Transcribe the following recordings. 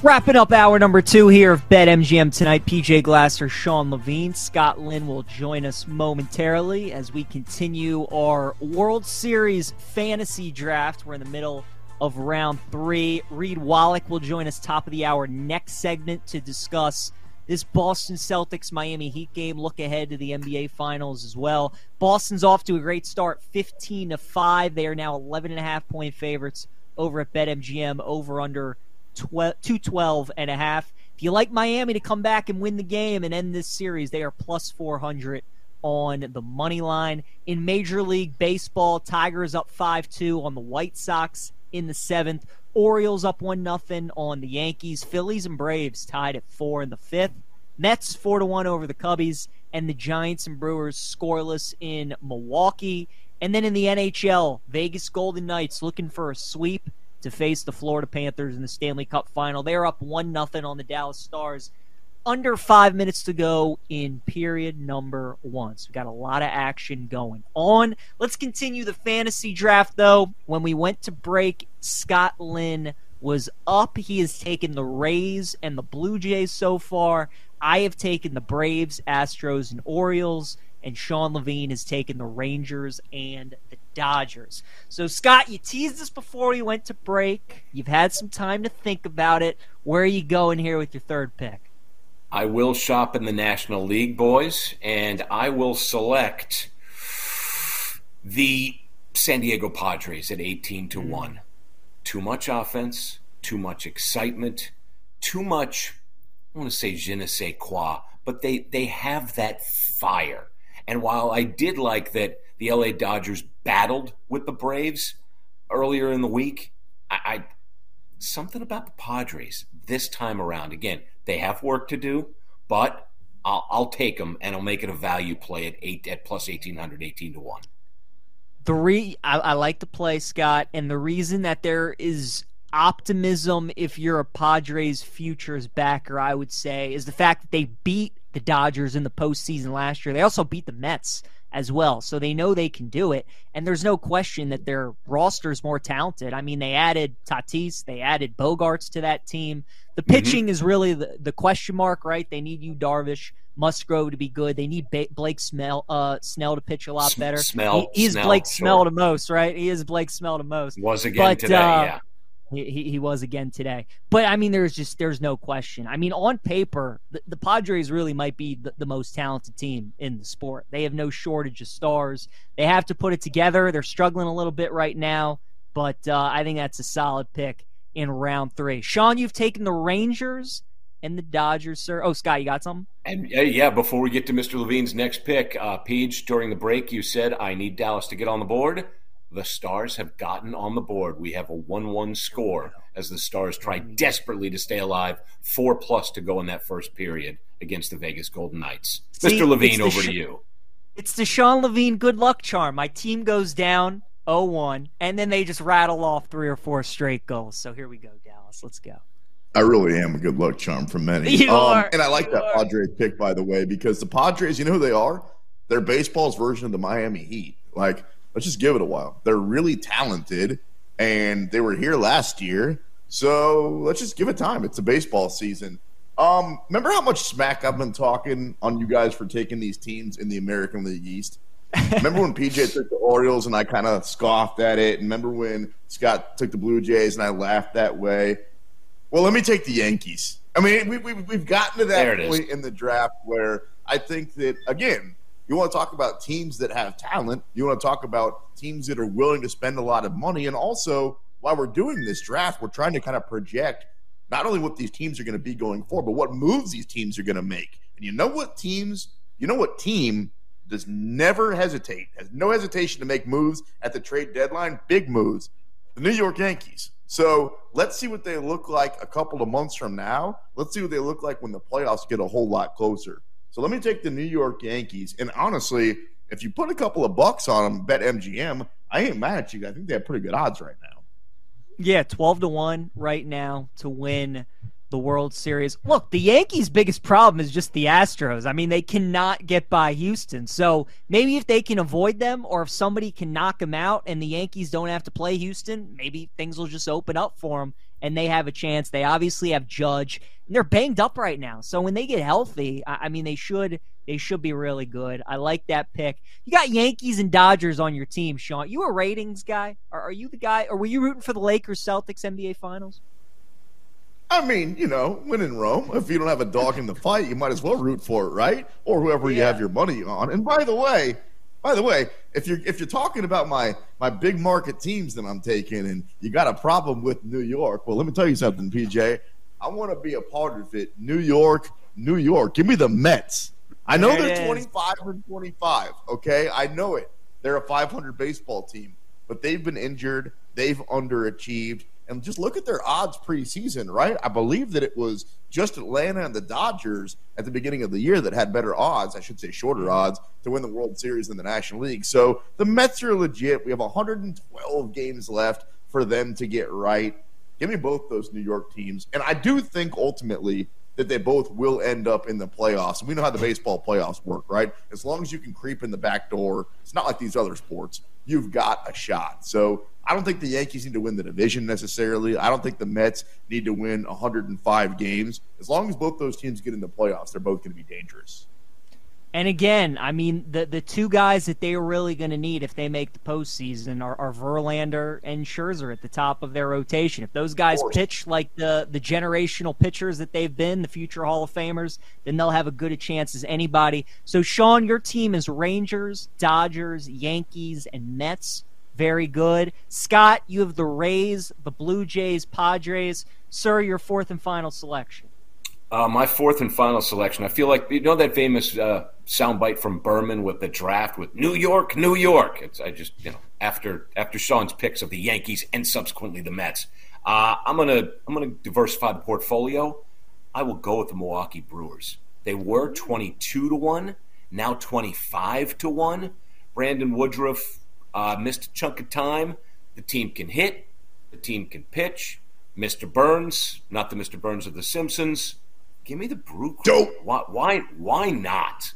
Wrapping up hour number two here of Bet MGM tonight. PJ Glasser, Sean Levine, Scott Lynn will join us momentarily as we continue our World Series fantasy draft. We're in the middle of round three. Reed Wallach will join us top of the hour next segment to discuss this Boston Celtics Miami Heat game. Look ahead to the NBA Finals as well. Boston's off to a great start, 15 to 5. They are now 11 and a half point favorites over at BetMGM over under 212 and a half. If you like Miami to come back and win the game and end this series, they are plus 400 on the money line. In Major League Baseball, Tigers up 5-2 on the White Sox in the 7th. Orioles up 1 nothing on the Yankees. Phillies and Braves tied at 4 in the 5th. Mets 4 to 1 over the Cubbies and the Giants and Brewers scoreless in Milwaukee. And then in the NHL, Vegas Golden Knights looking for a sweep to face the Florida Panthers in the Stanley Cup final. They are up 1 nothing on the Dallas Stars. Under five minutes to go in period number one. So we got a lot of action going on. Let's continue the fantasy draft, though. When we went to break, Scott Lynn was up. He has taken the Rays and the Blue Jays so far. I have taken the Braves, Astros, and Orioles and Sean Levine has taken the Rangers and the Dodgers. So, Scott, you teased us before we went to break. You've had some time to think about it. Where are you going here with your third pick? I will shop in the National League, boys, and I will select the San Diego Padres at 18 to mm. 1. Too much offense, too much excitement, too much, I want to say je ne sais quoi, but they, they have that fire and while I did like that the LA Dodgers battled with the Braves earlier in the week, I, I something about the Padres this time around. Again, they have work to do, but I'll, I'll take them and I'll make it a value play at eight at plus 1800, 18 to one. The re I, I like the play, Scott, and the reason that there is optimism if you're a Padres futures backer, I would say, is the fact that they beat the Dodgers in the postseason last year. They also beat the Mets as well, so they know they can do it. And there's no question that their roster is more talented. I mean, they added Tatis, they added Bogaerts to that team. The mm-hmm. pitching mm-hmm. is really the, the question mark, right? They need Yu, Darvish. Musgrove to be good. They need ba- Blake Smell, uh, Snell to pitch a lot better. Smell, he, he's smell, Blake sure. Smell the most, right? He is Blake Smell the most. Was again but, today, uh, yeah. He, he was again today. But I mean, there's just there's no question. I mean, on paper, the, the Padres really might be the, the, most talented team in the sport. They have no shortage of stars. They have to put it together. They're struggling a little bit right now, but uh, I think that's a solid pick in round three. Sean, you've taken the Rangers and the Dodgers, sir. Oh, Scott, you got something? And uh, yeah, before we get to Mr. Levine's next pick, uh, Peach, during the break, you said I need Dallas to get on the board. The Stars have gotten on the board. We have a 1 1 score as the Stars try desperately to stay alive. Four plus to go in that first period against the Vegas Golden Knights. See, Mr. Levine, over Sh- to you. It's the Sean Levine good luck charm. My team goes down 0 1, and then they just rattle off three or four straight goals. So here we go, Dallas. Let's go. I really am a good luck charm for many. You um, are. And I like you that are. Padres pick, by the way, because the Padres, you know who they are? They're baseball's version of the Miami Heat. Like, let's just give it a while. They're really talented, and they were here last year. So let's just give it time. It's a baseball season. Um, remember how much smack I've been talking on you guys for taking these teams in the American League East? remember when PJ took the Orioles and I kind of scoffed at it? Remember when Scott took the Blue Jays and I laughed that way? Well, let me take the Yankees. I mean, we, we, we've gotten to that point is. in the draft where I think that, again, you want to talk about teams that have talent. You want to talk about teams that are willing to spend a lot of money. And also, while we're doing this draft, we're trying to kind of project not only what these teams are going to be going for, but what moves these teams are going to make. And you know what teams, you know what team does never hesitate, has no hesitation to make moves at the trade deadline, big moves, the New York Yankees. So let's see what they look like a couple of months from now. Let's see what they look like when the playoffs get a whole lot closer. So let me take the New York Yankees. And honestly, if you put a couple of bucks on them, bet MGM, I ain't mad at you. I think they have pretty good odds right now. Yeah, 12 to 1 right now to win the World Series. Look, the Yankees' biggest problem is just the Astros. I mean, they cannot get by Houston. So maybe if they can avoid them or if somebody can knock them out and the Yankees don't have to play Houston, maybe things will just open up for them and they have a chance. They obviously have Judge, and they're banged up right now. So when they get healthy, I, I mean, they should they should be really good. I like that pick. You got Yankees and Dodgers on your team, Sean. You a ratings guy? Or are you the guy? Or were you rooting for the Lakers Celtics NBA Finals? I mean, you know, when in Rome, if you don't have a dog in the fight, you might as well root for it, right? Or whoever yeah. you have your money on. And by the way, by the way, if you're if you're talking about my my big market teams that I'm taking, and you got a problem with New York, well, let me tell you something, PJ. I want to be a part of it. New York, New York. Give me the Mets. I know there they're 25 and 25. Okay, I know it. They're a 500 baseball team, but they've been injured. They've underachieved, and just look at their odds preseason. Right? I believe that it was just Atlanta and the Dodgers at the beginning of the year that had better odds. I should say shorter mm-hmm. odds to win the World Series in the National League. So the Mets are legit. We have 112 games left for them to get right. Give me both those New York teams, and I do think ultimately that they both will end up in the playoffs. And we know how the baseball playoffs work, right? As long as you can creep in the back door, it's not like these other sports. You've got a shot. So I don't think the Yankees need to win the division necessarily. I don't think the Mets need to win 105 games. As long as both those teams get in the playoffs, they're both going to be dangerous. And again, I mean, the the two guys that they are really going to need if they make the postseason are, are Verlander and Scherzer at the top of their rotation. If those guys pitch like the the generational pitchers that they've been, the future Hall of Famers, then they'll have a good a chance as anybody. So, Sean, your team is Rangers, Dodgers, Yankees, and Mets. Very good. Scott, you have the Rays, the Blue Jays, Padres. Sir, your fourth and final selection. Uh, my fourth and final selection. I feel like you know that famous uh, soundbite from Berman with the draft with New York, New York. It's I just you know after after Sean's picks of the Yankees and subsequently the Mets. Uh, I'm gonna I'm gonna diversify the portfolio. I will go with the Milwaukee Brewers. They were 22 to one, now 25 to one. Brandon Woodruff uh, missed a chunk of time. The team can hit. The team can pitch. Mr. Burns, not the Mr. Burns of The Simpsons, Give me the Brew Crew. Dope. Why? Why? Why not?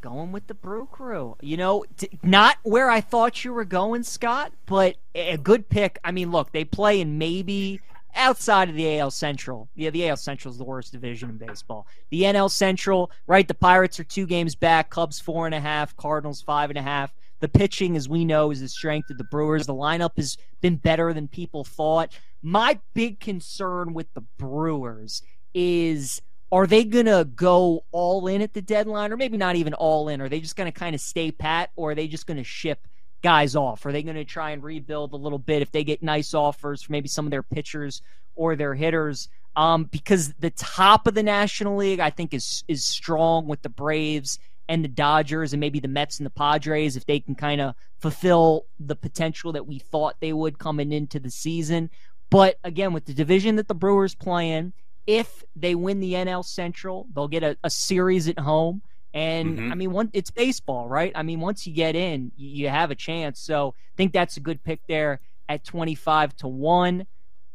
Going with the Brew Crew. You know, t- not where I thought you were going, Scott, but a good pick. I mean, look, they play in maybe outside of the AL Central. Yeah, the AL Central is the worst division in baseball. The NL Central, right? The Pirates are two games back. Cubs four and a half. Cardinals five and a half. The pitching, as we know, is the strength of the Brewers. The lineup has been better than people thought. My big concern with the Brewers is are they going to go all in at the deadline or maybe not even all in? Are they just going to kind of stay pat or are they just going to ship guys off? Are they going to try and rebuild a little bit if they get nice offers for maybe some of their pitchers or their hitters? Um, because the top of the National League, I think, is is strong with the Braves and the Dodgers and maybe the Mets and the Padres if they can kind of fulfill the potential that we thought they would coming into the season. But again, with the division that the Brewers play in if they win the NL Central, they'll get a, a series at home. And mm-hmm. I mean, one, it's baseball, right? I mean, once you get in, you, have a chance. So I think that's a good pick there at 25 to 1.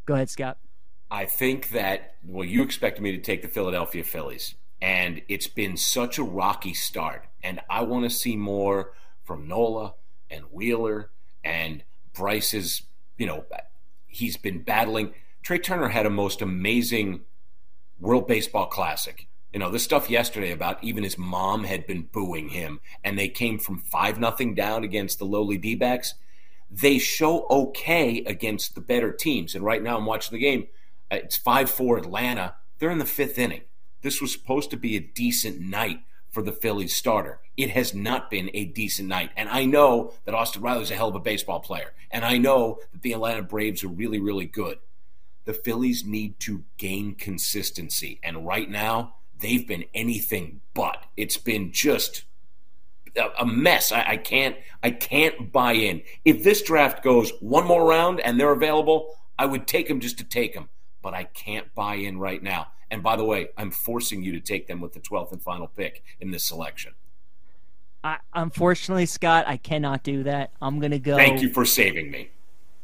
Go ahead, Scott. I think that, well, you expected me to take the Philadelphia Phillies, and it's been such a rocky start. And I want to see more from Nola and Wheeler and Bryce's, you know, he's been battling. Trea Turner had a most amazing World Baseball Classic. You know, this stuff yesterday about even his mom had been booing him, and they came from 5 nothing down against the lowly D backs. They show okay against the better teams. And right now I'm watching the game. It's 5 4 Atlanta. They're in the fifth inning. This was supposed to be a decent night for the Phillies starter. It has not been a decent night. And I know that Austin Riley's a hell of a baseball player. And I know that the Atlanta Braves are really, really good the Phillies need to gain consistency. And right now, they've been anything but. It's been just a mess. I, I, can't I can't buy in. If this draft goes one more round and they're available, I would take them just to take them. But I can't buy in right now. And by the way, I'm forcing you to take them with the 12th and final pick in this selection. I, unfortunately, Scott, I cannot do that. I'm going to go. Thank you for saving me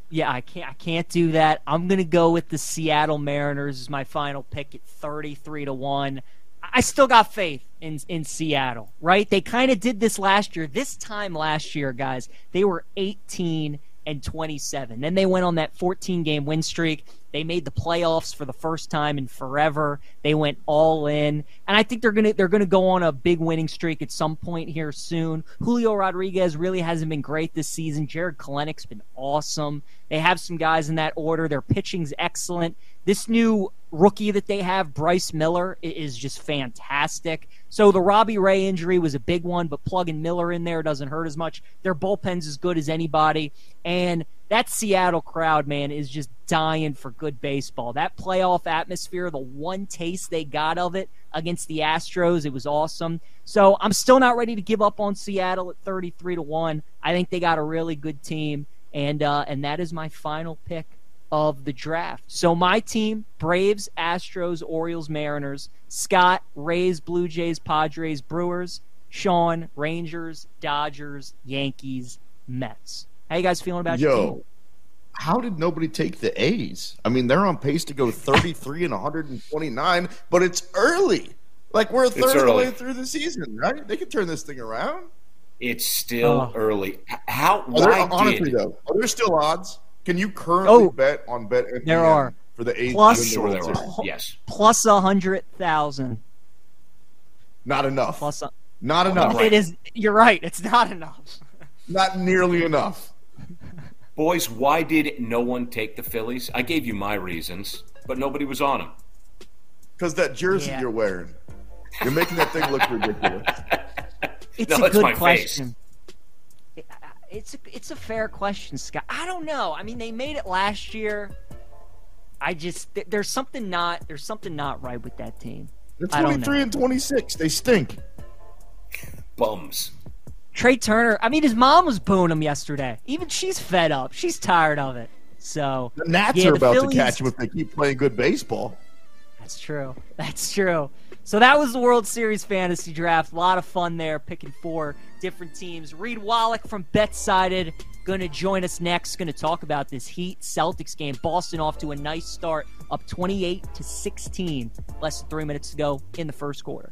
yeah, I can't I can't do that. I'm gonna go with the Seattle Mariners as my final pick at 33 to one. I still got faith in in Seattle, right? They kind of did this last year. This time last year, guys, they were 18 and 27. Then they went on that 14 game win streak. They made the playoffs for the first time in forever. They went all in, and I think they're gonna they're gonna go on a big winning streak at some point here soon. Julio Rodriguez really hasn't been great this season. Jarred Kelenic's been awesome. They have some guys in that order. Their pitching's excellent. This new rookie that they have, Bryce Miller, is just fantastic. So the Robbie Ray injury was a big one, but plugging Miller in there doesn't hurt as much. Their bullpen's as good as anybody, and that Seattle crowd, man, is just dying for good baseball. That playoff atmosphere, the one taste they got of it against the Astros, it was awesome. So I'm still not ready to give up on Seattle at 33 to one. I think they got a really good team, and uh, and that is my final pick of the draft. So my team: Braves, Astros, Orioles, Mariners. Scott, Rays, Blue Jays, Padres, Brewers. Sean, Rangers, Dodgers, Yankees, Mets. How you guys feeling about Yo, your team? how did nobody take the A's? I mean, they're on pace to go 33 and 129, but it's early. Like we're a third of the way through the season, right? They can turn this thing around. It's still Oh. early. How? Oh, are there, Why honestly, did? though, are there still odds? Can you currently Oh, bet on Bet MGM there are. for the A's? Plus- to win the Sure, there are. Yes. Plus a hundred thousand. Not enough. Plus a, Not enough. Right. it is. You're right. It's not enough. Not nearly enough. Boys, why did no one take the Phillies? I gave you my reasons, but nobody was on them. Because that jersey Yeah. you're wearing, you're making that thing look ridiculous. It's No, a good question. It- It's a, it's a fair question, Scott. I don't know. I mean, they made it last year. I just th- there's something not there's something not right with that team. They're 23 and 26. They stink. Bums. Trea Turner. I mean, his mom was booing him yesterday. Even she's fed up. She's tired of it. So The Nats Yeah, are the about Phillies- to catch him if they keep playing good baseball. That's true. That's true. So that was the World Series fantasy draft. A lot of fun there, picking four different teams. Reed Wallach from Betsided going to join us next. Going to talk about this Heat Celtics game. Boston off to a nice start, up 28 to 16. Less than three minutes to go in the first quarter.